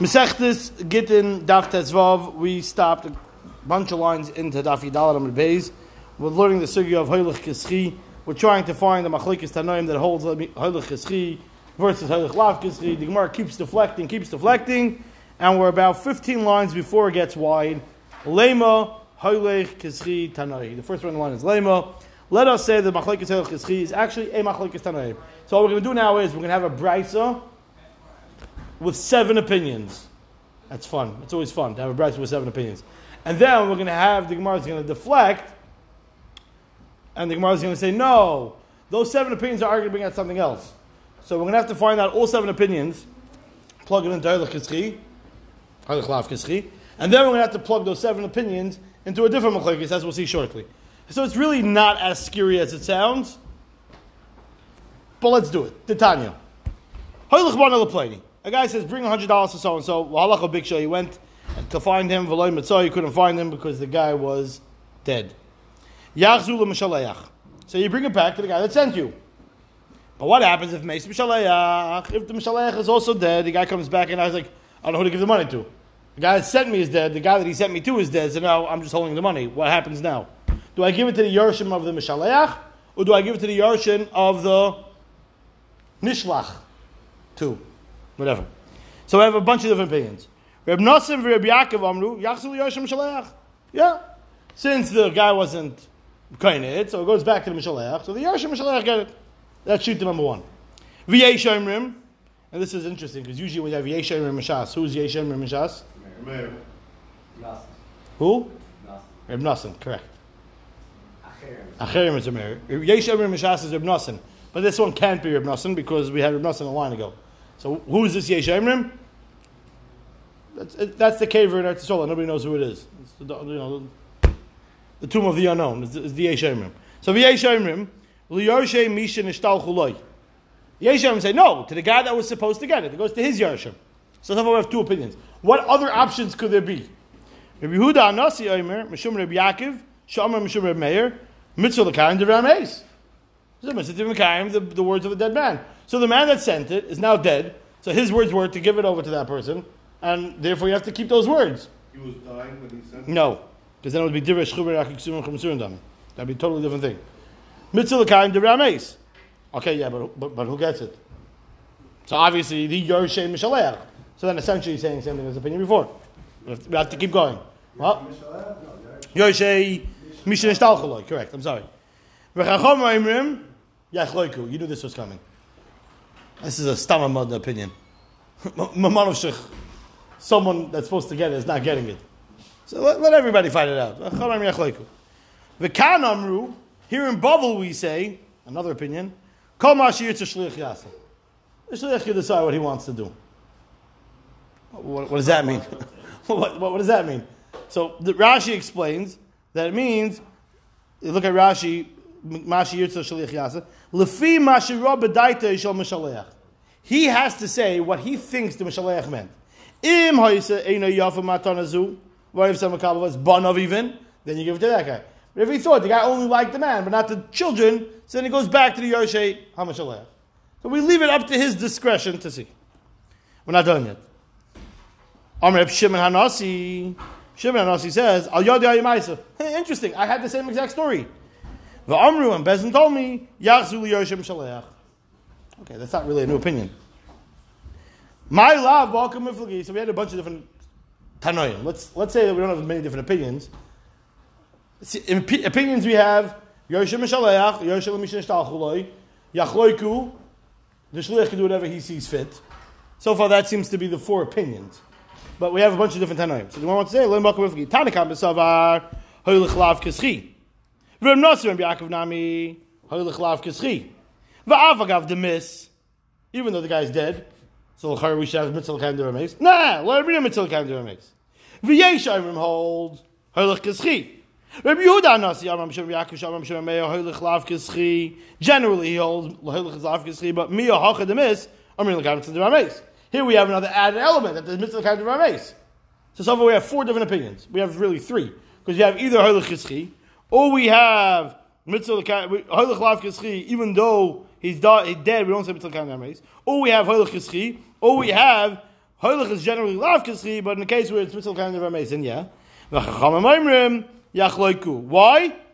Mesechtes Gittin Daf Tezvav. We stopped a bunch of lines into Daf Yidal Amid Beis. We're learning the sugya of Hoylech Kischi. We're trying to find the Machlekes Tanoim that holds Hoylech Kischi versus Hoylech Lav Kischi. The Gemara keeps deflecting, keeps deflecting, and we're about 15 lines before it gets wide. Lema Hoylech Kischi Tanoi. The first one the line is Lema. Let us say that Machlekes Hoylech Kischi is actually a Machlekes Tanoim. So what we're going to do now is we're going to have a brisa with seven opinions. That's fun. It's always fun to have a brisa with seven opinions. And then we're going to have the Gemara is going to deflect, and the Gemara is going to say, no, those seven opinions are arguing out something else. So we're going to have to find out all seven opinions, plug it into Lav Kitzchi, and then we're going to have to plug those seven opinions into a different Machlekes, as we'll see shortly. So it's really not as scary as it sounds, but let's do it. Titania. Heilig Bana Leplani. A guy says, bring $100 to so and so. Halacha Big Show. He went to find him. V'loy Mitzah. He couldn't find him because the guy was dead. Yachzu L'Mishalayach. So you bring it back to the guy that sent you. But what happens if Meis Mishalayach? If the Mishalayach is also dead, the guy comes back and I was like, I don't know who to give the money to. The guy that sent me is dead. The guy that he sent me to is dead. So now I'm just holding the money. What happens now? Do I give it to the Yershim of the Mishalayach? Or do I give it to the Yershim of the Nishlach? Two whatever. So we have a bunch of different opinions. Reb Nassim and Reb Yaakov Amru, Yoshim Shaleach. Yeah. Since the guy wasn't it, so it goes back to the Mishaleach. So the Yoshim Mishaleach get it. That's shoot number one. Shomrim, and this is interesting because usually when you have Yei Shomrim Mishas, who's Yei Shomrim Mishas? Who? Reb Nassim, correct. Acherim is a Meir. Yei Shomrim Mishas is Reb Nassim. But this one can't be Reb Nassim because we had Reb Nassim a line ago. So who is this Yesh Emrim? That's, that's the cave in Eretz Nobody knows who it is. The, you know, the tomb of the unknown is the, is the Yesh Emrim. So the Yesh Emrim, Liyoshe Misha Nishtal Chuloi. Yesh Emrim say no to the guy that was supposed to get it. It goes to his Yershim. So we have two opinions. What other options could there be? Rabbi Yehuda Anasi Omer, Mishum Rabbi Yaakov, Shomer Mishum Rabbi Meir, Mitzvah L'Kaim Devram Eis. The, the words of a dead man. So the man that sent it is now dead. So his words were to give it over to that person, and therefore you have to keep those words. He was dying when he sent it? No, because then it would be Chumsurindam. That'd be a totally different thing. Mitzvah L'Kaim Rameis. Okay, yeah, but, but, but who gets it? So obviously, the Yershe Mishaleach. So then essentially he's saying the same thing as the opinion before. We have to, we have to keep going. Well, Yershe Mishneh Correct, I'm sorry. You knew this was coming. This is a stamamad opinion. Mamanovshich, someone that's supposed to get it is not getting it. So let, let everybody find it out. V'kan amru, here in Bavel we say, another opinion, kol mashir to shliach yasa. The shliach can decide what he wants to do. What, what does that mean? what, what, what, does that mean? So the, Rashi explains that it means, you look at Rashi, Mashi Yirtza Shaliach Yasa. Lefi Mashi B'daita Yishal Mishaleach. He has to say what he thinks the Mishaleach meant. Im Ha'isa Eino Matanazu. What even? Then you give it to that guy. But if he thought the guy only liked the man, but not the children, so then he goes back to the Yorshe HaMashalech. So we leave it up to his discretion to see. We're not done yet. Amr Shimon Hanasi. Shimon Hanasi says, Al Yadi interesting. I had the same exact story. The Amru and Bezin told me, Yachzu Yoshim Shaleach. Okay, that's not really a new opinion. My love, welcome So we had a bunch of different Tanoim. Let's, let's say that we don't have many different opinions. See, opinions we have, Yoshim Shaleach, Yoshim Mishin Shtalchuloi, Yachloiku, the Shliach can do whatever he sees fit. So far, that seems to be the four opinions. But we have a bunch of different Tanoim. So the one wants to say, Lim Bakum Ifgi, Tanakam Besavar, Hoylich Lav Kischi. Reb Nosir and Yaakov Nami, Hoylich Lav Kischi. Va'avagav the miss, even though the guy's dead. So we should have mitzvah kaim derameis. Nah, let him read mitzvah kaim derameis. V'yesh Ayrim holds Hoylich Kischi. Rabbi Yehuda Nasi Amram Shem Yaakov Shem Shem Meir Hoylich Lav Kischi. Generally, he holds Hoylich Lav Kischi, but Mia Hacha the miss. Amrim to derameis. Here we have another added element that the mitzvah kaim derameis. So so far we have four different opinions. We have really three because you have either Hoylich Kischi or we have mitzvah hoylech even though he's, dead, we don't say mitzvah kain Or we have hoylech kischi, or we have Hoilich is generally lav kischi, but in the case where it's mitzvah of amazing, yeah. Why?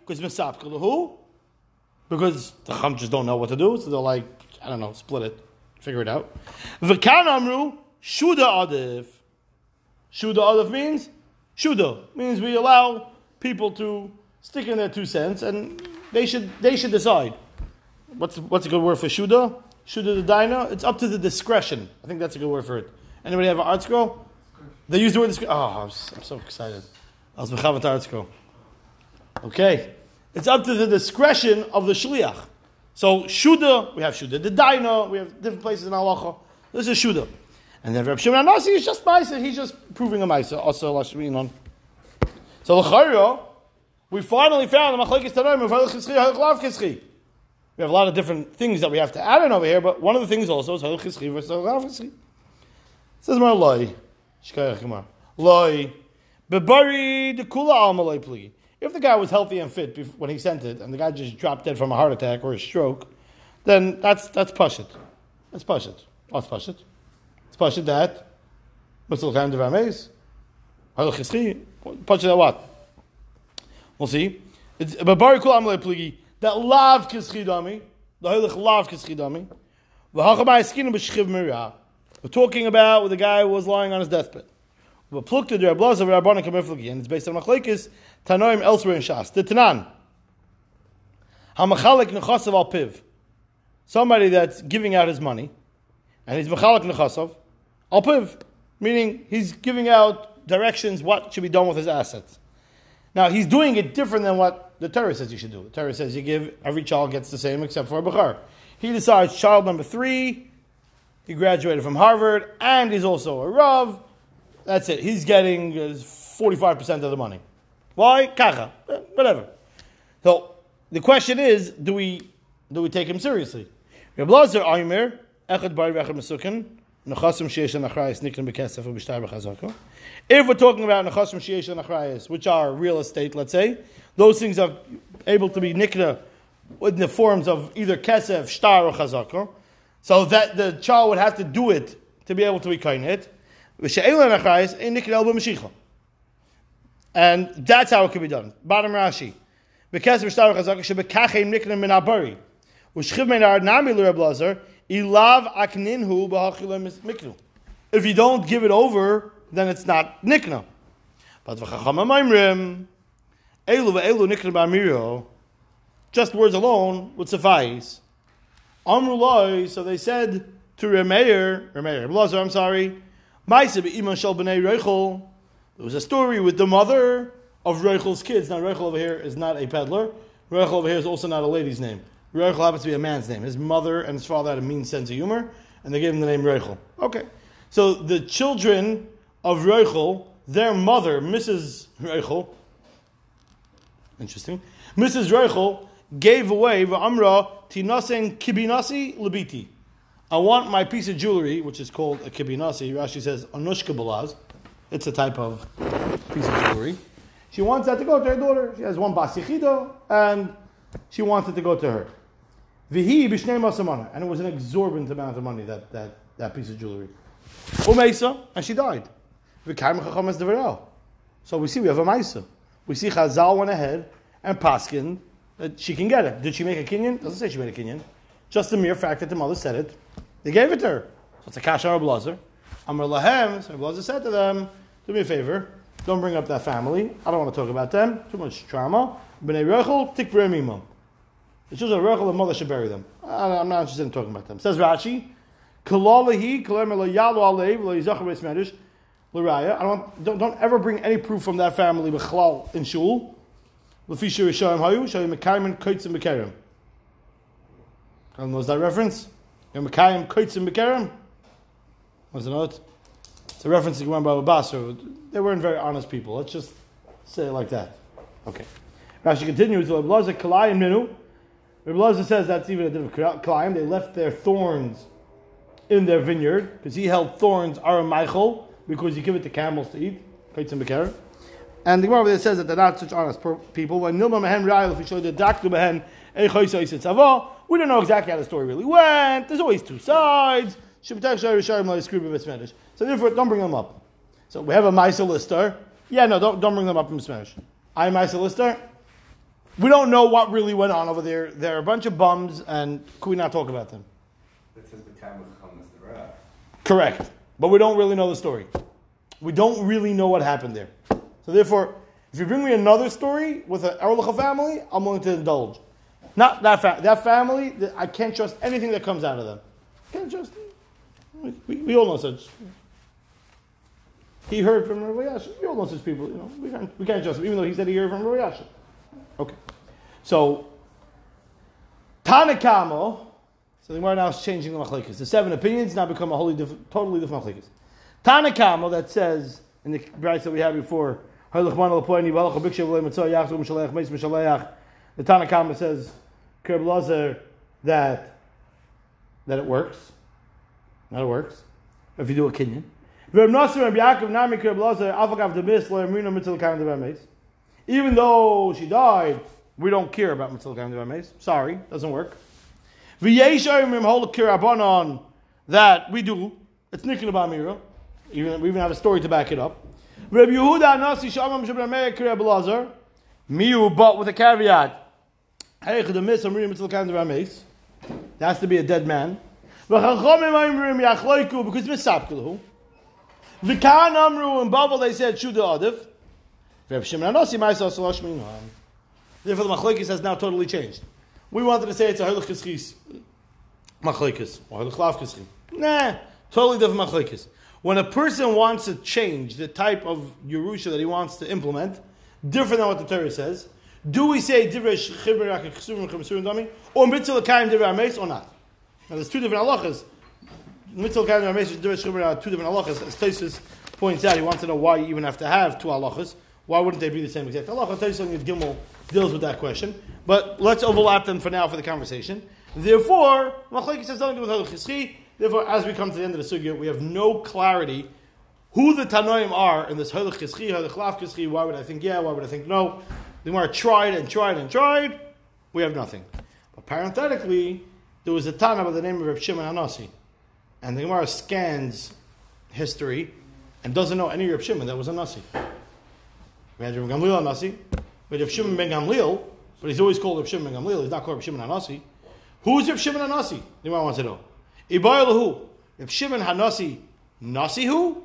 Because misapka who? Because the chum just don't know what to do, so they're like, I don't know, split it, figure it out. V'kan amru shuda adif. Shuda adif means shuda means we allow people to stick in their two cents, and they should they should decide. What's what's a good word for shuda? Shuda the dina. It's up to the discretion. I think that's a good word for it. Anybody have an art scroll? They use the word discretion. Oh, I'm, so excited. I was mechavat art scroll. Okay, it's up to the discretion of the shliach. So shuda, we have shuda the dina. We have different places in halacha. This is shuda. And then Reb Shimon Anasi is just ma'isa. He's just proving a ma'isa. Also. So l'chayro, we finally found the machlekes tanoim. We have a lot of different things that we have to add in over here, but one of the things also is halach versus halach. Says more loy, shkayach loy, bebari de kula almalay pli. If the guy was healthy and fit when he sent it, and the guy just dropped dead from a heart attack or a stroke, then that's that's pashit. That's pashit. What's oh, pashit? It's pashit that. What's the kind of. Pashit that what? We'll see. It's babari kul amalei pligi that lav kischidami, the heilig lav kischidami. V'hachamai skinu b'shchiv mirah. We're talking about when the guy who was lying on his deathbed. But plukta the Rabbaz of Rabbanim Kamiflagi, and it's based on Machlekes Tanoim elsewhere in Shas. The Tanan. Hamachalik nechasav al piv. Somebody that's giving out his money, and he's machalik nechasav al piv, meaning he's giving out directions what should be done with his assets. Now he's doing it different than what the Torah says you should do. The Torah says you give every child gets the same except for a Bechar. He decides child number three, he graduated from Harvard, and he's also a Rav. That's it. He's getting forty five percent of the money. Why? Kacha. Eh, Whatever. So the question is, do we do we take him seriously? Echad. If we're talking about Nechasim Sheish and Achrayas, which are real estate, let's say, those things are able to be nikna in the forms of either kesef, shtar, or chazaka. So that the child would have to do it to be able to be kain it. And that's how it can be done. Bottom Rashi. Because of shtar chazaka shebekachem nikna min abari. Ushchiv min ar nami l'reb lazar ilav akninhu miknu. If you don't give it over, then it's not nikna. But v'chacham amayimrim elu nikna b'amiro. Just words alone would suffice. Amrulai, so they said to Remeir, Remeir, I'm sorry, Maisa shel b'nei. There was a story with the mother of Reichel's kids. Now, Reichel over here is not a peddler. Reichel over here is also not a lady's name. Reichel happens to be a man's name. His mother and his father had a mean sense of humor, and they gave him the name Reichel. Okay. So the children of Reichel, their mother, Mrs. Reichel, interesting, Mrs. Reichel gave away Amra Tinasen Kibinasi Libiti. I want my piece of jewelry, which is called a kibinasi. Rashi says anushka balaz. It's a type of piece of jewelry. She wants that to go to her daughter. She has one basichido, and she wants it to go to her. Vihi and it was an exorbitant amount of money that that, that piece of jewelry. Umeisa, and she died. So we see we have a maisa. We see Chazal went ahead and paskin that she can get it. Did she make a kinyan? Doesn't say she made a kinyan. Just the mere fact that the mother said it, they gave it to her. So it's a kasha or a blazer. Amar lahem, so blazer said to them, do me a favor, don't bring up that family. I don't want to talk about them. Too much trauma. B'nei Rechel, tik mimam. The children of Rechel, the mother should bury them. I- I'm not interested in talking about them. Says Rashi, L'raya. I don't, don't, don't ever bring any proof from that family b'chlal in shul. L'fisha Rishayim hayu, shayim mekayim bekerim. Anyone knows that reference? Yom mekayim koitzim bekerim? Was it not? It's a reference to Gemara Baba Basra. They weren't very honest people. Let's just say it like that. Okay. Rashi continues, Rabbi Lazar Kalayim Ninu. Rabbi says that's even a different Kalayim. They left their thorns in their vineyard because he held thorns are Michael because you give it to camels to eat. And the Gemara over there says that they're not such honest per- people. When Nilma Mehen Rayel, if we show the Daktu Mehen, we don't know exactly how the story really went. There's always two sides. So So therefore, don't bring them up. So we have a Maisa lister. Yeah, no, don't, don't bring them up in Smash. I'm Maisa lister. We don't know what really went on over there. There are a bunch of bums, and could we not talk about them? It says the time will come as the wrath. Correct. But we don't really know the story. We don't really know what happened there. So therefore, if you bring me another story with an Erlicha family, I'm willing to indulge. Not that fa- that family, I can't trust anything that comes out of them. Can't trust we, we, we all know such. He heard from Yasha. We all know such people. You know, we can't, we can't trust him, even though he said he heard from Yasha. Okay. So, Tanakamo, so the Gemara now is changing the machlekes. The seven opinions now become a wholly totally different machlekes. Tanakamo that says in the brayz that we had before, the Tanakama says, Kerb that that it works. That it works. If you do a kinyan. Even though she died, we don't care about Mitzvah. Sorry, doesn't work. That we do. It's Nikin Bamira. Even we even have a story to back it up. Rabbi Yehuda Nasi Shamam Shabbat Meir Kirei Belazar. Miu, but with a caveat. There has to be a dead man. Because misapkilahu. V'kan amru in Bavel they said shuda adif. Reb Shimon Anosi ma'isa salash minan. Therefore the machlekes has now totally changed. We wanted to say it's a halach kischis machlekes or halach lav kischis. Nah, totally different machlekes. When a person wants to change the type of Yerusha that he wants to implement, different than what the Torah says, do we say divrei chibrak chesuvim chemsurim dami or mitzvah l'kayim divrei ames or not? Now there's two different halachas. Mitzvah l'kayim divrei and divrei chibrak are two different halachas. As Tosis points out, he wants to know why you even have to have two halachas. Why wouldn't they be the same exact halacha? Tosis on Gimel deals with that question. But let's overlap them for now for the conversation. Therefore, machlekes has nothing to do with halach Therefore, as we come to the end of the sugya, we have no clarity who the Tanoim are in this Halach Kischi. Why would I think yeah? Why would I think no? The Gemara tried and tried and tried. We have nothing. But parenthetically, there was a Tana by the name of Reb Shimon Anasi. And the Gemara scans history and doesn't know any Reb Shimon that was a Nasi. We Gamliel Anasi. We had Reb Shimon ben Gamliel, but he's always called Reb Shimon ben Gamliel. He's not called Reb Shimon Anasi. Who's Reb Shimon Anasi? Gemara wants to know. Ibayalahu, Reb Shimon Hanasi, Nasi who?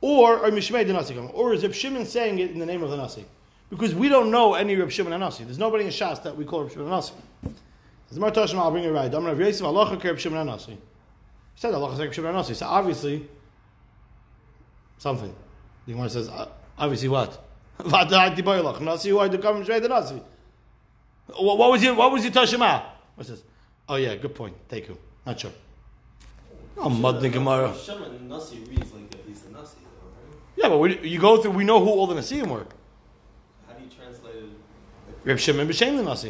Or or Mishmei Nasi Or is Reb Shimon saying it in the name of the Nasi? Because we don't know any Reb Shimon Hanasi. There's nobody in Shas that we call Reb Shimon Hanasi. As Mar Tashma, I'll bring it right. Amar Rav Yosef, Allah Reb Shimon Hanasi. He said Allah Reb Shimon Hanasi. So obviously, something. The Gemara says, uh, obviously what? Nasi who I come Mishmei the Nasi. What what was your what was your Tashma? What says? Oh yeah, good point. Thank you. Not sure. Oh, Madni Gemara. Uh, Shimon Nasi reads like that he's a Nasi, though, right? Yeah, but we, you go through. We know who all the Nasiim were. How do you translate it? Reb Shimon b'Shem the Nasi.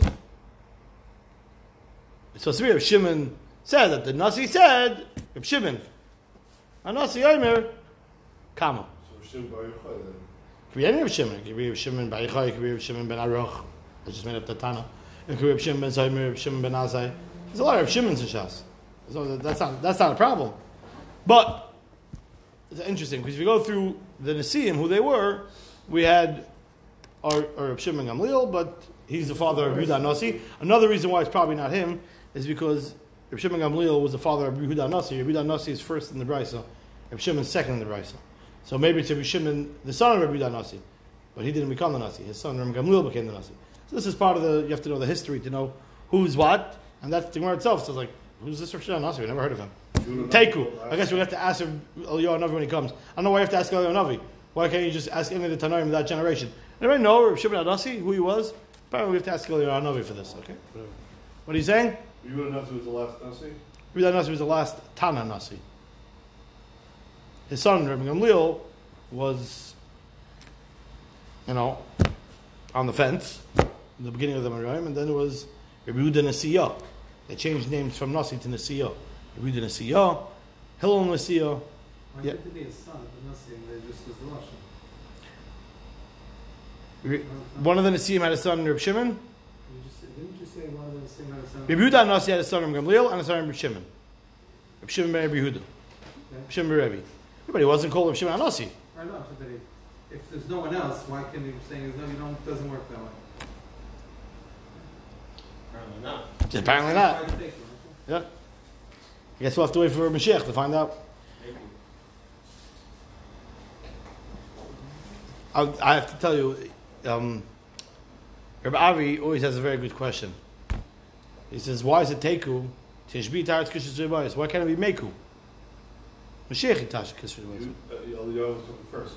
It's supposed to be Reb Shimon said that the Nasi said Reb Shimon. A Nasi Omer, Kama. So Shem Bar Yochai then. Could be any Reb Shimon. It could be Shimon Bar Yochai. It could be Shimon ben Aruch. I just made up the Tana. It could be Shimon ben Zaymer. Reb Shimon ben Azai. There's a lot of Shimons in Shas. So that's not that's not a problem. But it's interesting because if you go through the Nasiim, who they were, we had our, our Shimon Gamliel, but he's the father of Yehuda Nasi. Another reason why it's probably not him is because Reb Shimon Gamliel was the father of Yehuda Nasi. Yehuda Nasi is first in the Brisa, Reb Shimon second in the Brisa. So maybe it's Reb Shimon, the son of Yehuda Nasi, but he didn't become the Nasi. His son Reb Gamliel became the Nasi. So this is part of the. You have to know the history to know who's what, and that's the Gemara itself. So it's like, who's this Shimon Nasi? We never heard of him. Teku. I guess we have to ask Eliyahu Navi when he comes. I don't know why you have to ask Eliyahu Navi. Why can't you just ask any of the Tanoim of that generation? Anybody know Reb Shimon Adasi, who he was? Apparently we have to ask Eliyahu Navi for this, okay? What are you saying? You would have known who was the last Nasi? Reb Nasi was the last Tana Nasi. His son, Reb Gamliel, was, you know, on the fence in the beginning of the Marayim, and then it was Reb Yehuda Nasiya. They changed names from Nasi to Nasiya. Reb Yehuda Nasiya, Hillel Nasiya. Why Yeah. did be his son? Not saying they just was the Russian. One of the Nasiim had a son, Reb Shimon. You just, didn't you say one of the same had a son? Reb Yehuda Nasi had a son, Reb Gamliel, and a son, Reb Shimon. Reb Shimon ben Reb Yehuda. Reb Shimon ben Rebbe. But he wasn't called Reb Shimon Anasi. I know, but he, if there's no one else, why can't he say, no, you don't, doesn't work that way? Apparently not. Apparently not. Try to take it, Yeah. I guess we'll have to wait for Mashiach to find out. Maybe. I, I have to tell you, um, Rabbi Avi always has a very good question. He says, "Why is it teku? Tishbi taretz kishus Why can't it be meku? Mashiach tash kishus You, uh, Eliyahu was first.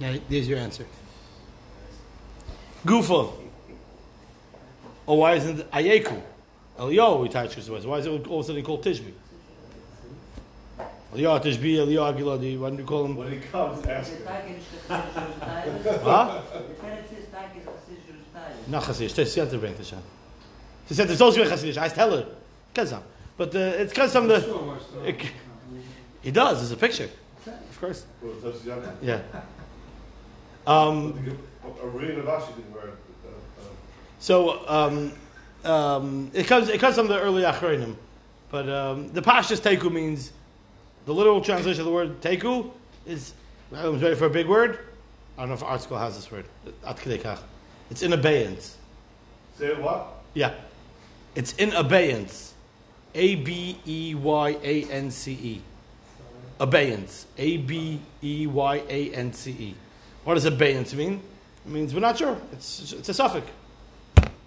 Yeah, there's your answer. Gufa. Or why isn't it Ayeku? Eliyahu we touch kishus Why is it all of a sudden called Tishbi? Eliyahu Tishbi, Eliyahu Giladi. Why don't you call him? When he comes, ask him. Huh? Not Chassidish. Das ist the bringt es an. Sie said it's also a Chassidish. Heißt Heller. Kazam. But uh, it's because some of the... Sure, works, so- it- He does. There's a picture. Of course. Well, that's the other- Yeah. Um, A real Navashi didn't wear it. uh, uh, so um, um, it comes it comes from the early Achronim, but um, the Pashas Teku means the literal translation of the word Teku is. I was ready for a big word. I don't know if ArtScroll has this word. At It's in abeyance. Say what? Yeah. It's in abeyance. A B E Y A N C E. Abeyance. A B E Y A N C E. What does abeyance mean? It means we're not sure. It's, it's a suffix.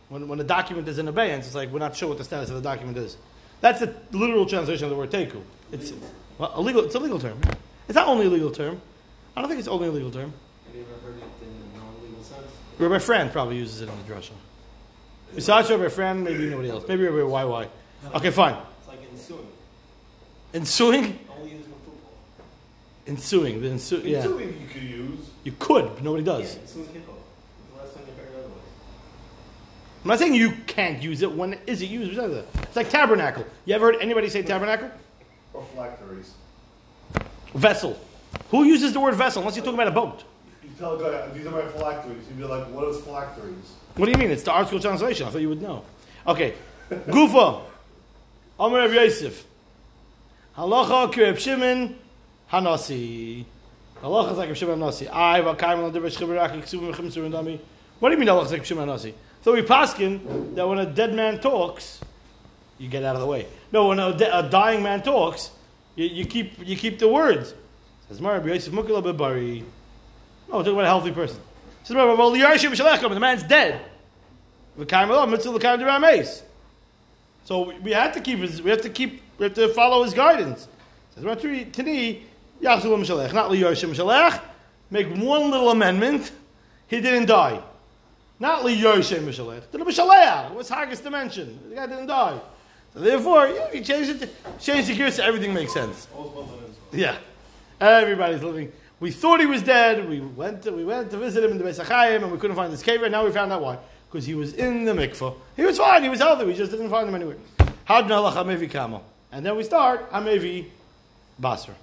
When, when a document is in abeyance, it's like we're not sure what the status of the document is. That's the literal translation of the word teku. It's well, a legal. It's a legal term. It's not only a legal term. I don't think it's only a legal term. Have you ever heard it in a non-legal sense? Rabbi Fran probably uses it in the drasha. Besides Rabbi Fran, maybe nobody else. Maybe Rabbi YY. Okay, fine. It's like ensuing. Ensuing? Only used in football. Ensuing. The ensu- yeah. Ensuing you could use. You could, but nobody does. Yeah, ensuing kickoff. The last time you heard it otherwise? I'm not saying you can't use it. When is it used? It's like tabernacle. You ever heard anybody say tabernacle? Or phylacteries. Vessel. Who uses the word vessel unless you're talking about a boat? You tell a guy, these are my phylacteries. You'd be like, what is phylacteries? What do you mean? It's the article translation. I thought you would know. Okay. Gufa. Omer Rav Yosef. Halacha kireb Shimon Hanasi. Halacha is like Shimon Hanasi. I v'kaim al divrei shchibaraki ksuvim v'chim surun dami. What do you mean halacha is like Shimon Hanasi? So we paskin that when a dead man talks, you get out of the way. No, when a, de- a dying man talks, you, you keep you keep the words. Says Mar Rav Yosef Mukila Bebari. No, we're talking about a healthy person. Says Mar Rav Yosef Shalecham, the man's dead. So we- have to keep his, we have to keep, we have to follow his guidance. Says Ratri Tini Yachzulam Shalech, not Liyoshim Shalech. Make one little amendment. He didn't die. Not Liyoshim Shalech. To the Mishalech. What's Haggis to mention? The guy didn't die. So therefore, yeah, you change it. Change the gears so everything makes sense. Yeah. Everybody's living. We thought he was dead. We went to, we went to visit him in the Beis HaChaim and we couldn't find his cave. And now we found out why. Because he was in the mikvah. He was fine. He was healthy. We just didn't find him anywhere. Hadna Hamevi Kamo. And then we start Hamevi Basra.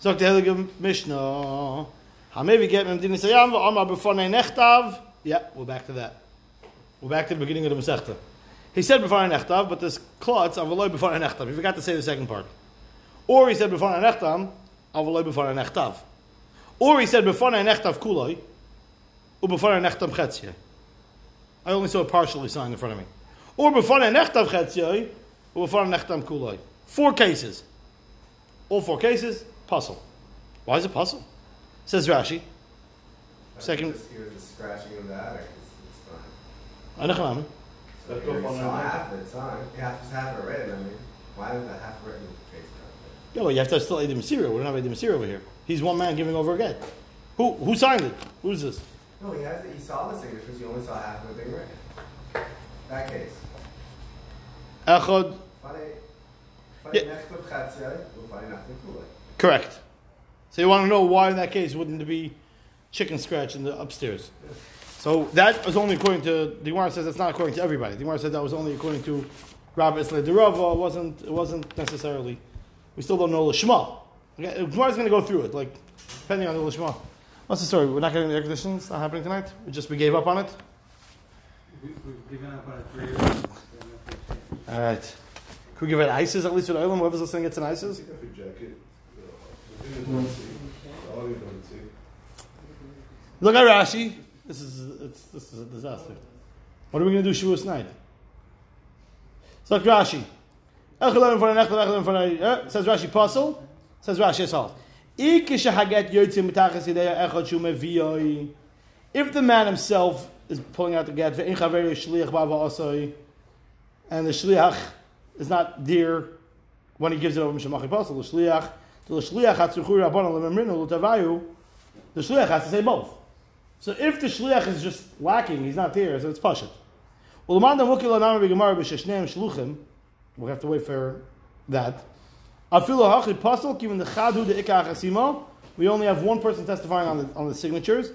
Sagt der Heilige Mishnah. Hamevi get him didn't say Yam Amar b'fonei nechtav. Yeah, we're back to that. We're back to the beginning of the Masechta. He said b'fonei nechtav, but this klotz avaloi b'fonei nechtav. He forgot to say the second part. Or he said before b'fonei nechtam, avaloi b'fonei nechtav. Or he said before b'fonei nechtav kuloi, u'b'fonei nechtam chetzye. I only saw it partially signed in front of me. Or before b'fonei nechtav chetzye, u'b'fonei nechtam kuloi. Four cases. All four cases, puzzle. Why is it puzzle? Says Rashi. Second- Just hear the scratching of that, or it's, it's fine. Anachanami. So Let's you go for saw it. half of it, it's fine. Half is half it written, I mean, why is the half written case Yeah, well, you have to have still Edim Masira. We don't have Edim Masira over here. He's one man giving over a get. Who who signed it? Who's this? No, he has, he saw the signatures, He only saw half of it being written. That case. Echad. Funny, Yeah. Correct. So you want to know why in that case wouldn't it be chicken scratch in the upstairs? So that was only according to the Gemara says that's not according to everybody. The Gemara said that was only according to Rabbi Isle de Rava. It wasn't it wasn't necessarily. We still don't know Lishma. Okay, uh, Gemara's going to go through it, like depending on the Lishma. What's the story? We're not getting the air conditioning. It's not happening tonight. We just we gave up on it. We, we've given up on it years. All right. Could we give it ISIS at least with Olam? Whoever's listening gets an ISIS. Look at Rashi. This is this is a disaster. What are we going to do Shavuos night? So look Rashi. For an eh? Says Rashi puzzle. Says Rashi as follows. Ikish haget yotzim mitachas yideya echad shu meviyoi. If the man himself is pulling out the get, and the shliach is not dear when he gives it over the shliach, the shliach l'tavayu, the shliach has to say both. So if the shliach is just lacking, he's not there, so it's pashut. Well, have to wait for that. We only have one person testifying on the, on the signatures.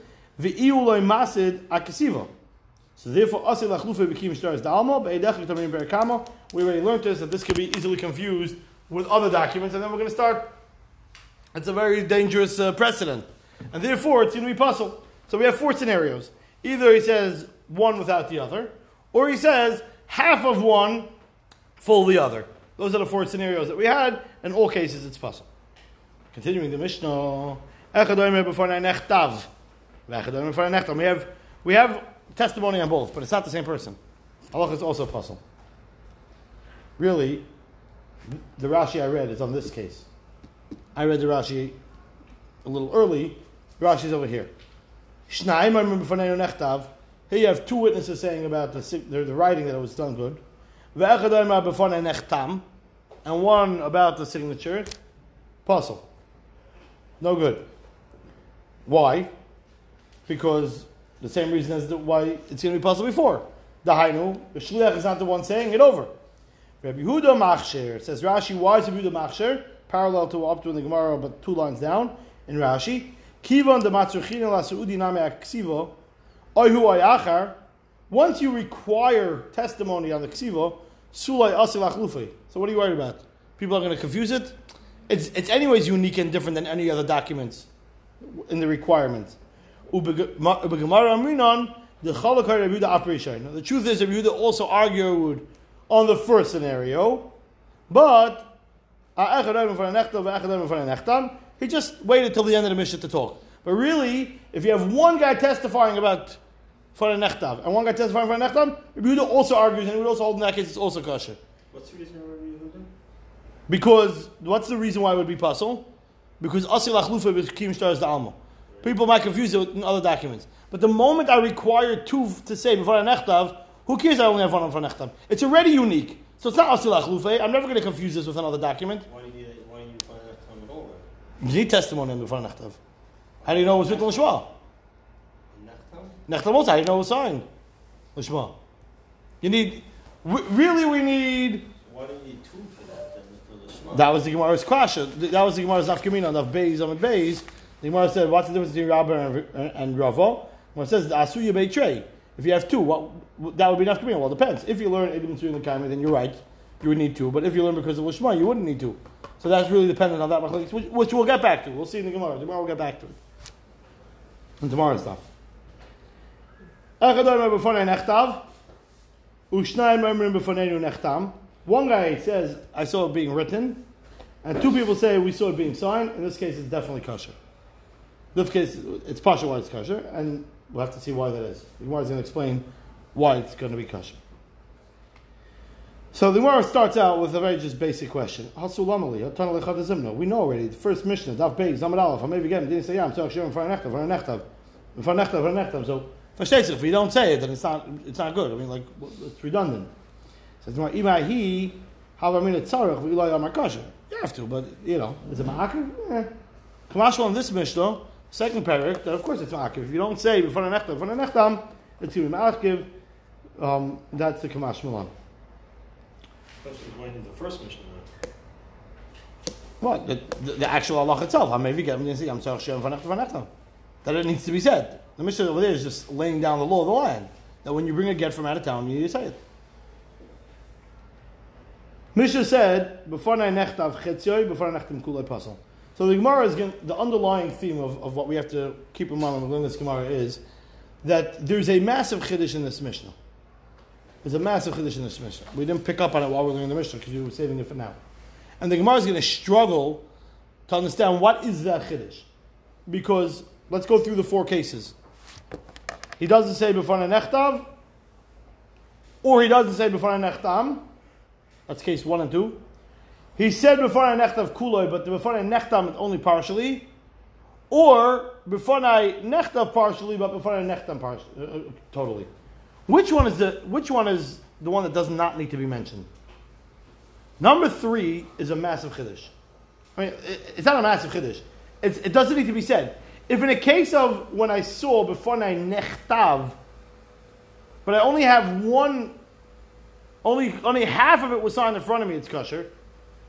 So therefore. We already learned this, that this could be easily confused with other documents, and then we're going to start. It's a very dangerous uh, precedent. And therefore, it's going to be puzzle. So we have four scenarios. Either he says one without the other, or he says half of one, full the other. Those are the four scenarios that we had. In all cases, it's puzzle. Continuing the Mishnah. We have, we have testimony on both, but it's not the same person. Allah is also a puzzle. Really, the Rashi I read is on this case. I read the Rashi a little early. Rashi's over here. Shnaim, I remember Nechtav. Here you have two witnesses saying about the, the, the writing that it was done good. And one about the signature. Puzzle. No good. Why? Because the same reason as the, why it's going to be puzzle before. The Hainu, the Shliach is not the one saying it over. Rabbi Yehuda Machsher says Rashi, why is Rabbi Yehuda Machsher? Parallel to up to in the Gemara, but two lines down in Rashi. Kivan de Matzuchina la Saudi Name Aksivo, Oyhu Ayachar. Once you require testimony on the Ksivo, Sulai Asil Achlufi. So what are you worried about? People are going to confuse it? It's, it's anyways unique and different than any other documents in the requirements. The. The truth is, Yehuda also argued on the first scenario, but he just waited till the end of the mission to talk. But really, if you have one guy testifying about Farah Nechtav and one guy testifying for Nechtav, Rabbi Yehuda also argues and he would also hold in that case it's also kosher. What's the reason Yehuda? Because what's the reason why it would be puzzle? Because asil achlufa b'kim shtar the alma. People might confuse it in other documents. But the moment I require two to say before nechtav, who cares? I only have one for nechtav. It's already unique, so it's not asil achlufa. I'm never going to confuse this with another document. Why do you need why do you find that at all? You need testimony in before nechtav. How do you know it was written? Nechtam? Nechtav also, how do you know it was signed? L'shma. You need. Really, we need. Why do you need two for that then for the Shema? That was the Gemara's kasha. That was the Gemara's nafkamina Beis on Beis. The Gemara said, "What's the difference between Rabba and, and, and Ravo?" When it says Asuya Beitrei, if you have two, what that would be enough nafkamina. Well, it depends. If you learn Edim Tzuyin Lekami, then you're right. You would need two. But if you learn because of Lishma, you wouldn't need two. So that's really dependent on that which, which we'll get back to. We'll see in the Gemara. Tomorrow we'll get back to it. And tomorrow's stuff. One guy says, I saw it being written, and two people say we saw it being signed. In this case, it's definitely kosher. In this case, it's partial why it's kosher, and we'll have to see why that is. The Gemara is going to explain why it's going to be kosher. So the Gemara starts out with a very just basic question. We know already, the first Mishnah, Daf Beis, Zamad Aleph, maybe again, didn't say, I'm talking Shem, for Nechtav, for Nechtav, for Nechtav, for Nechtav. So, if you don't say it, then it's not, it's not good. I mean, like, it's redundant. Says the Gemara, Ima he, how I mean, it's tzarech, v'ilay amar kosher. You have to, but, you know, is it ma'akiv? Eh. Kamashal on this Mishnah, second parak, that of course it's ma'akiv. If you don't say before Nechtav, before Nechtam, it's be ma'akiv. Um, that's the Kamash Milan. Especially going into the first mission. What? The, the, the actual Allah itself. I'm maybe getting to see I'm sorry, Shem Vanechta Vanechta. That it needs to be said. The Mishnah over there is just laying down the law of the land. That when you bring a get from out of town, you need to say it. Mishnah said, before I nechtav chetzioy, before I nechtam kulay pasal. So the Gemara is going, the underlying theme of, of what we have to keep in mind when we learn this Gemara is that there's a massive chiddush in this Mishnah. There's a massive chiddush in this Mishnah. We didn't pick up on it while we were learning the Mishnah because we were saving it for now. And the Gemara is going to struggle to understand what is that chiddush. Because let's go through the four cases. He doesn't say before nechtav, or he doesn't say before nechtam. That's case one and two. He said before I nechtav kuloi, but before nechtam is only partially. Or before I nechtav partially, but before I nechtam partially, uh, uh, totally. Which one is the which one is the one that does not need to be mentioned? Number three is a massive chiddush. I mean, it, it's not a massive chiddush. It's, it doesn't need to be said. If in a case of when I saw before I nechtav, but I only have one, only only half of it was signed in front of me, it's kosher.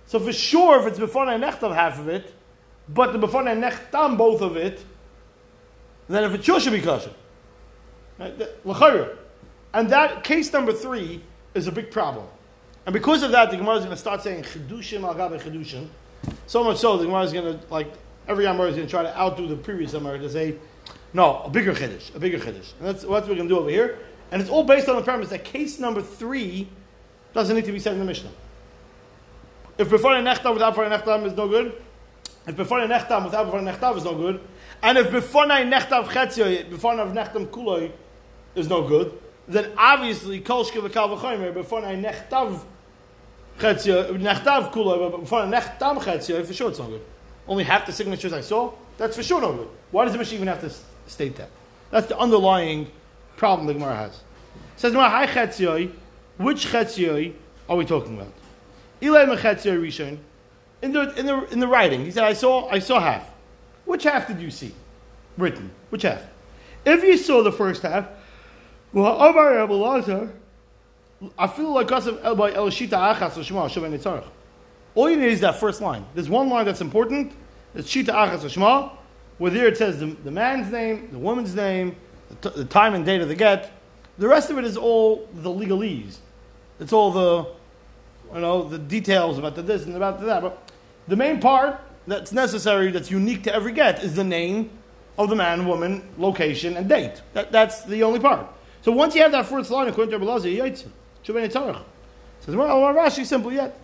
So for sure, if it's before nechtav half of it, but the before I nechtam both of it, then if it's sure should be kosher. Right? And that case number three is a big problem. And because of that, the Gemara is going to start saying chedushim al gabe chedushim. So much so, the Gemara is going to like every Amar is going to try to outdo the previous Amar to say, no, a bigger chiddush, a bigger chiddush. And that's, what we're going to do over here. And it's all based on the premise that case number three doesn't need to be said in the Mishnah. If before a nechtam without before a nechtam is no good, if before a nechtam without before a nechtam is no good, and if before a nechtam chetzio, before a nechtam kuloi is no good, then obviously kol shkiv v'kal v'chomer before a nechtav chetzio, nechtav kuloi, but before a nechtam chetzio, for sure it's no good. Only half the signatures I saw, that's for sure no good. Why does the Mishnah even have to state that? That's the underlying problem the Gemara has. It says which chetzioi are we talking about? Rishon. In the, in, the, in the writing, he said, I saw, I saw half. Which half did you see? Written. Which half? If you saw the first half, well. All you need is that first line. There's one line that's important. It's Shita Achas Shema, where there it says the, the man's name, the woman's name, the, t- the, time and date of the get. The rest of it is all the legalese. It's all the, you know, the details about the this and about the that. But the main part that's necessary, that's unique to every get, is the name of the man, woman, location, and date. That, that's the only part. So once you have that first line, according to Abelazar, Yaitz, Shuven Yitzarech. Says, well, Rashi simple yet.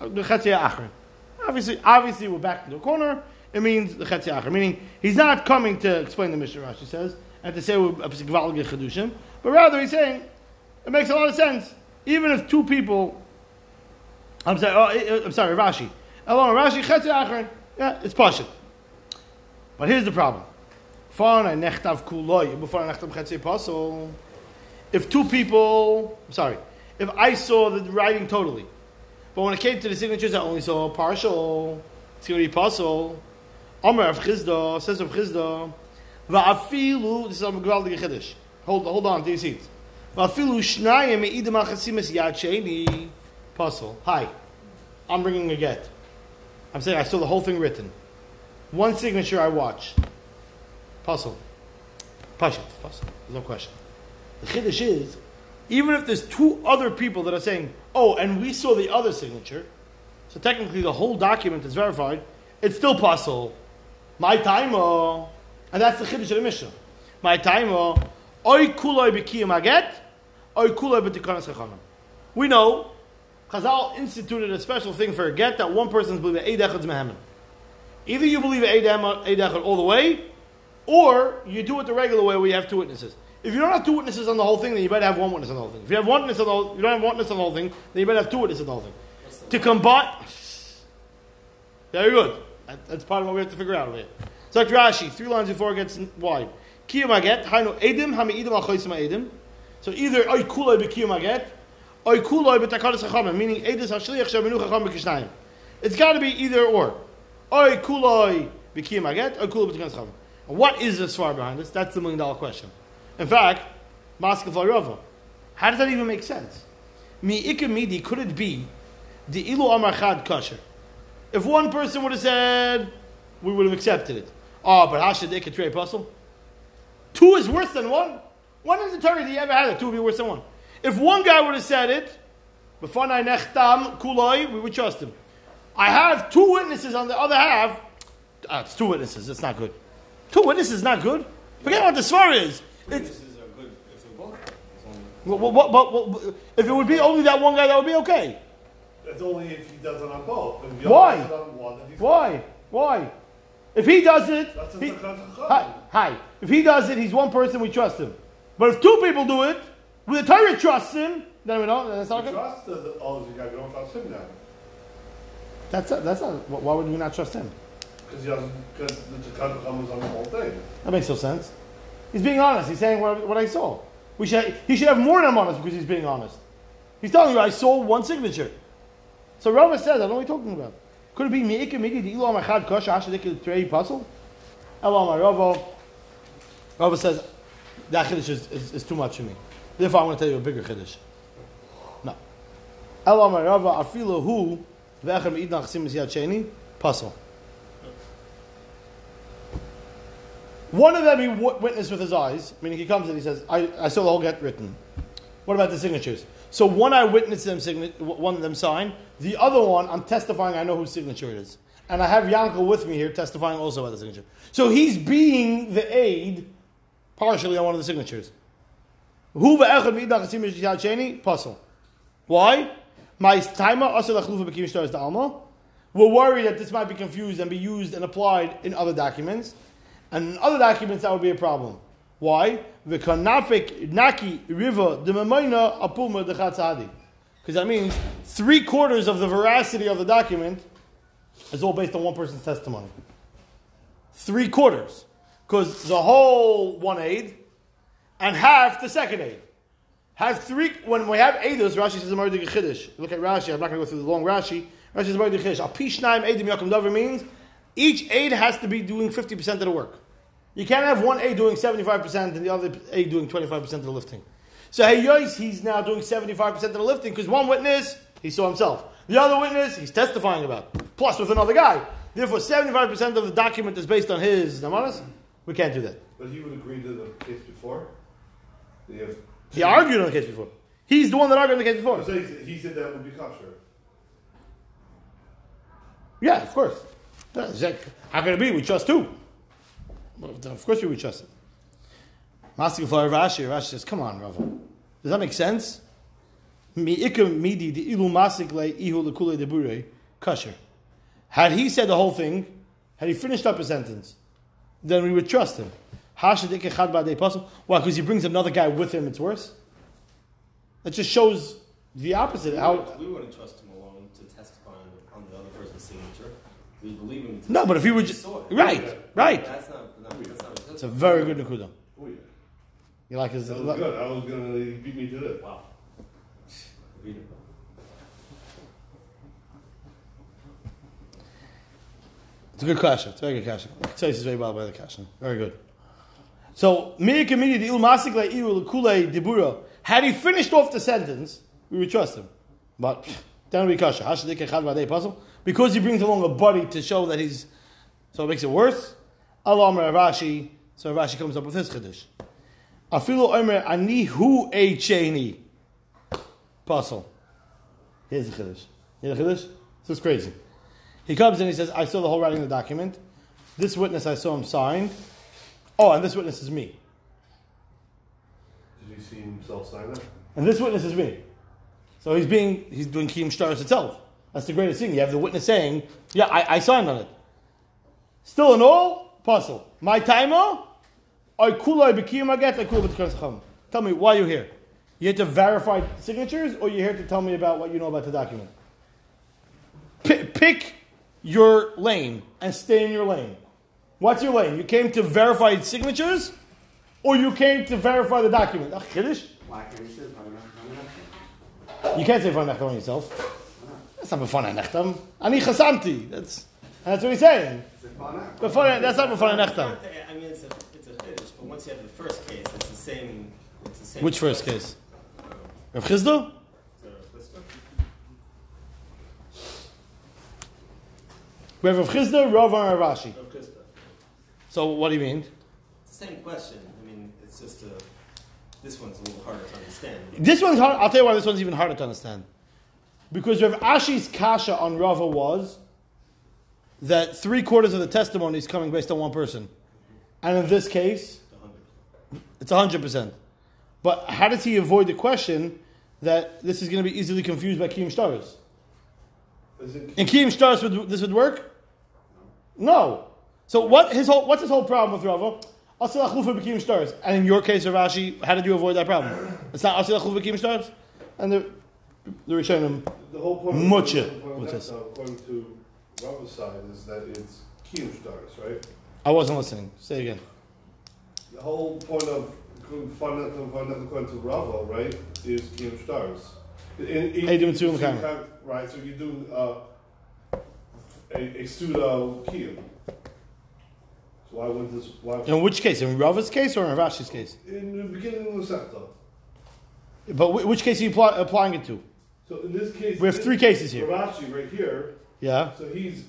Obviously, obviously, we're back in the corner. It means the Chetzia Acher. Meaning, he's not coming to explain the Mishnah, Rashi says, and to say we're Gvalge Chedushim, but rather he's saying, it makes a lot of sense. Even if two people, I'm sorry, oh, I'm sorry, Rashi. Oh, Along Rashi, Chetzia Acher, yeah, it's Pashit. But here's the problem. If two people, I'm sorry, if I saw the writing totally, but when it came to the signatures, I only saw partial. It's going to be puzzle. Omer of Chizda says of Chizda, Va'afilu. This is a gewaltige chiddush. Hold, hold on, do you see it? Va'afilu shnayim me'idim achasimis yad sheni. Puzzle. Hi, I'm bringing a get. I'm saying I saw the whole thing written. One signature I watch. Puzzle. Pashit. Puzzle. There's no question. The chiddush is even if there's two other people that are saying, oh, and we saw the other signature, so technically the whole document is verified, it's still possible. My time, and that's the chiddush of the Mishnah. My time, oy kuloi b'kiyam aget, oy kuloi. We know Chazal instituted a special thing for a get that one person's believing Eidechad Mehemen. Either you believe Eidechad all the way, or you do it the regular way where you have two witnesses. If you don't have two witnesses on the whole thing, then you better have one witness on the whole thing. If you have one witness on the whole, you don't have one witness on the whole thing, then you better have two witnesses on the whole thing. To combine, very good. That, that's part of what we have to figure out over here. So Rashi, three lines before it gets wide. Kiyum aget, hainu edim, hami edim achoisim edim. So either oy kuloi bekiyum aget, oy kuloi betakadas chachamim, meaning edis hashliach shamenu chacham bekishnayim. It's got to be either or. Oy kuloi bekiyum aget, oy kuloi betakadas chachamim. What is the svar behind this? That's the million dollar question. In fact, Maskav Rava. How does that even make sense? Mi midi, could it be the ilu amar chad kasher? If one person would have said, we would have accepted it. Oh, but hashad ikatre puzzle. Two is worse than one. When in the Torah do you ever had it? Two would be worse than one. If one guy would have said it, before nechtam kuloi, we would trust him. I have two witnesses on the other half. Uh, it's two witnesses. It's not good. Two witnesses is not good. Forget what the svar is. Witnesses are good if they're both. It's if it would be only that one guy, that would be okay. That's only if he does it on both. Why? only does it on one, Why? Why? If he does it, That's a he- hi, hi. If he does it, he's one person. We trust him. But if two people do it, the Torah trusts him. Then we don't. That's not You good. trust the, all the guy, you don't trust him now. That's that's not. Why would we not trust him? Because he doesn't, because the chacham was on the whole thing. That makes no sense. He's being honest. He's saying what, what I saw. We should, he should have more than I'm honest because he's being honest. He's telling you, I saw one signature. So Rava says, I don't know what you're talking about. Could it be Me'ika Midi the Ilam Achad Kosh Ashadik Trei Puzzle? Elam Rava. Rava says, that is, is, is too much for me. Therefore, I'm going to tell you a bigger Chiddush. No. Elam Rava Afilo Hu Ve'echar Me'id Nachsim Yad Sheni Puzzle. One of them he witnessed with his eyes, meaning he comes and he says, I, I saw the whole get written. What about the signatures? So one I witnessed them sign, one of them sign. The other one, I'm testifying I know whose signature it is. And I have Yankel with me here testifying also about the signature. So he's being the aid partially on one of the signatures. Why? My timer also lachlufa b'kim shtar is the alma. We're worried that this might be confused and be used and applied in other documents. And in other documents, that would be a problem. Why? River. Because that means three quarters of the veracity of the document is all based on one person's testimony. Three quarters. Because the whole one aid and half the second aid. Have three, when we have Eidos, Rashi says, Amar Chiddush. Look at Rashi, I'm not going to go through the long Rashi. Rashi says, Amar Chiddush. Al Pishnaim Eidim Yakum Dover means each aid has to be doing 50% of the work. You can't have one aid doing 75% and the other aid doing 25% of the lifting. So hey Yois, he's now doing 75% of the lifting because one witness, he saw himself. The other witness, he's testifying about. Plus with another guy. Therefore, 75% of the document is based on his Namaras. We can't do that. But he would agree to the case before. He argued on the case before. He's the one that argued on the case before. So he, said- he said that would be kosher. Yeah, of course. How can it be? We trust two. Of course we would trust it. Mastic for Rashi, Rashi says, come on, Rava. Does that make sense? Mi ikum midi the ilu masik le ihu lekule debure kasher. Had he said the whole thing, had he finished up a sentence, then we would trust him. Hashadik echad ba'dei pasul. Why? Because he brings another guy with him. It's worse. That just shows the opposite. How We wouldn't trust him alone to testify on the, on the other person's signature. We believe him. To no, but if he would just saw it. right, right. That's not. No, that's not. That's It's a very good nakuda. Oh yeah. You like his? That was good. I was gonna beat me to it. Wow. Read it. It's a good question. It's a very good question. Tzais is very well by the question. Very good. So, had he finished off the sentence, we would trust him. But, then we kasha. Because he brings along a buddy to show that he's, so it makes it worse. Allah Rashi, so Rashi comes up with his Chiddush. Afilu Omer Ani Hu Eicheni. Puzzle. Here's the Chiddush. Here's the Chiddush? This is crazy. He comes and he says, I saw the whole writing of the document. This witness I saw him signed. Oh, and this witness is me. Did you see himself sign that? And this witness is me. So he's being he's doing Kiyum Shtaris itself. That's the greatest thing. You have the witness saying, Yeah, I, I signed on it. Still in all, puzzle. My timer, I kulai b'kiyum aget, I kulai Tell me why you're here. You here to verify signatures, or you're here to tell me about what you know about the document? P- pick your lane and stay in your lane. What's your lane? You came to verify signatures, or you came to verify the document? Ach, Kiddush? Why can't you say it? I'm not- You can't say fun nechtam on yourself. That's not b'fana nechtam. Ani chasamti. That's that's what he's saying. Is it fun? B'fana, that's not b'fana nechtam. I mean, it's a it's a finish, but once you have the first case, it's the same. It's the same. Which first case? Rav Chizdo? We have Rav Chizdo, Rav and Rav Ashi. Of Krista. So what do you mean? It's the same question. I mean, it's just a. This one's a little harder to understand. This one's hard. I'll tell you why this one's even harder to understand. Because Rav Ashi's kasha on Rava was that three quarters of the testimony is coming based on one person. And in this case, The hundred. It's hundred percent. But how does he avoid the question that this is going to be easily confused by Kiyum Shtaris? Is it In Kiyum Shtaris, would this would work? No. So what his whole what's his whole problem with Rava? Chlufa b'kim stars. And in your case, Rav Ashi, how did you avoid that problem? It's not chlufa b'kim stars. And the the Rishonim. The whole point Much of, it. according What's this? according to Rava's side is that it's kiyum stars, right? I wasn't listening. Say again. The whole point of fundamental, according to Rava, right, is kiyum stars. In, in, Hey, do it in the so you camera. have- Right, so you do uh, a, a pseudo kiyum. Why would this? Why? In which case? In Rava's case or in Rav Ashi's case? In the beginning of the Masechta. But wh- which case are you apply, applying it to? So in this case, We have three cases here. Ravashi right here. Yeah. So he's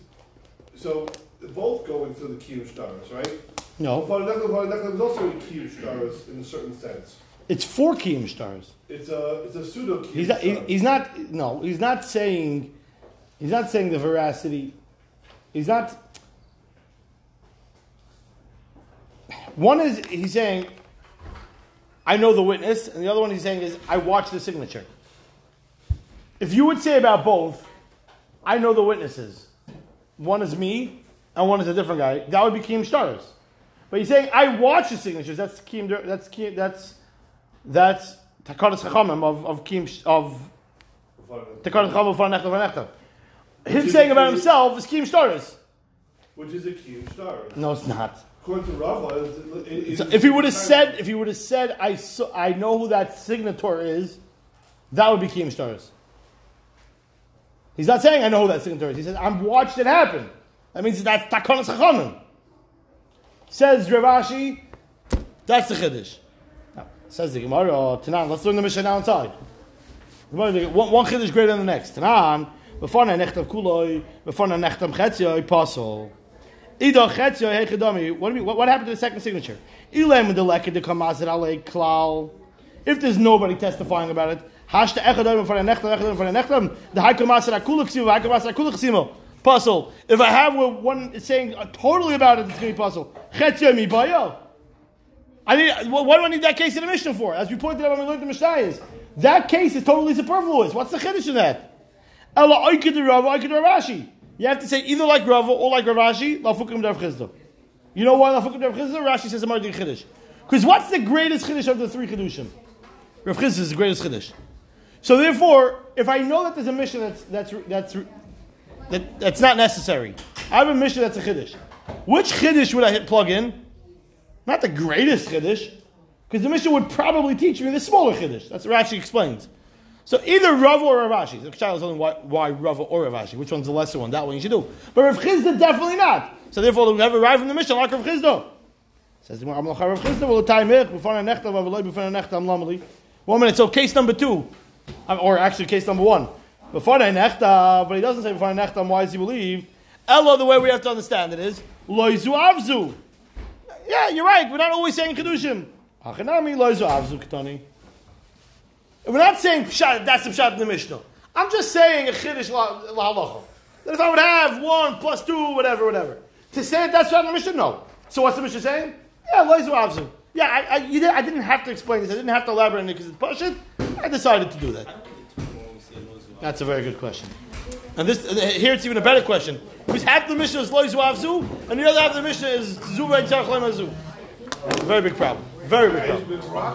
so both going through the kiyum stars, right? No. Vanadekla is also a kiyum stars in a certain sense. It's four Kiyum stars. It's a it's a pseudo kiyum He's not. he- star. he's not. No. He's not saying. He's not saying the veracity. He's not. One is he's saying, I know the witness, and the other one he's saying is, I watch the signature. If you would say about both, I know the witnesses. One is me, and one is a different guy. That would be Kiyum stars. But he's saying, I watch the signatures. That's Kiyum. That's That's that's Takadas Chachamim of of Kiyum of. Takadas Chachamim of Vanechta. Him saying about himself is Kiyum stars. which is a kiyum star. No, it's not. According to Rava, it, it, So if he would have said, if he would have said, I so, I know who that signator is, that would be Kiyum stars. He's not saying I know who that signator is. He says I'm watched it happen. That means that's Takanas Chachamim. Says Ravashi, that's the Chiddush. Says the Gemara, oh, Tanan, let's learn the Mishnah now inside. One, one Chiddush greater than the next. Tanan, before nechtav kuloi, before pasol. Ida chetzio hechadami. What, what, happened to the second signature? If there's nobody testifying about it, hashta echadam for nechtav echadam for nechtav. The high kamazir akula ksimo, high kamazir akula ksimo. Puzzle. If I have one saying totally about it, it's going to be puzzle. Chetzio mi bayo. I need. What, do I need that case in the Mishnah for? As we pointed out when we learned the Mishnah is that case is totally superfluous. What's the chiddush in that? Ella oikid Rava, oikid Ravashi. You have to say either like Rava or like Ravashi. Lafukim Rav Chizda. You know why Lafukim Rav Chizda? Rashi says Amar chiddush. Because what's the greatest chiddush of the three chiddushim? Rav Chizda is the greatest chiddush. So therefore, if I know that there's a mission that's that's that's that, that's not necessary, I have a mission that's a chiddush. Which chiddush would I hit plug in? Not the greatest chiddush, because the mission would probably teach me the smaller chiddush. That's what Rashi explains. So either Rava or Ravashi. The child is only why, why Rava or Ravashi. Which one's the lesser one? That one you should do. But Rav Chizda definitely not. So therefore, we have arrived from the Mishnah like Rav Chizda. Says the Gemara, "Amlach Rav Chizda will time ich b'fana nechta v'avaloi b'fana nechta am lamali." One minute. So case number two, or actually case number one, b'fana nechta, but he doesn't say b'fana nechta. Why is he believed? Ella, the way we have to understand it is loizu avzu. Yeah, you're right. We're not always saying kedushim. Hachanami loizu avzu ketani. We're not saying pshat, that's the pshat in the Mishnah. I'm just saying a chiddush la. That if I would have one plus two, whatever, whatever. To say that's pshat in the Mishnah, no. So what's the Mishnah saying? Yeah, loizu avzu. Yeah, I, I, did, I didn't have to explain this. I didn't have to elaborate on it because it's pashit. I decided to do that. That's a very good question. And this here it's even a better question. Because half the Mishnah is loizu avzu, and the other half of the Mishnah is zu. Very big problem. Very big problem.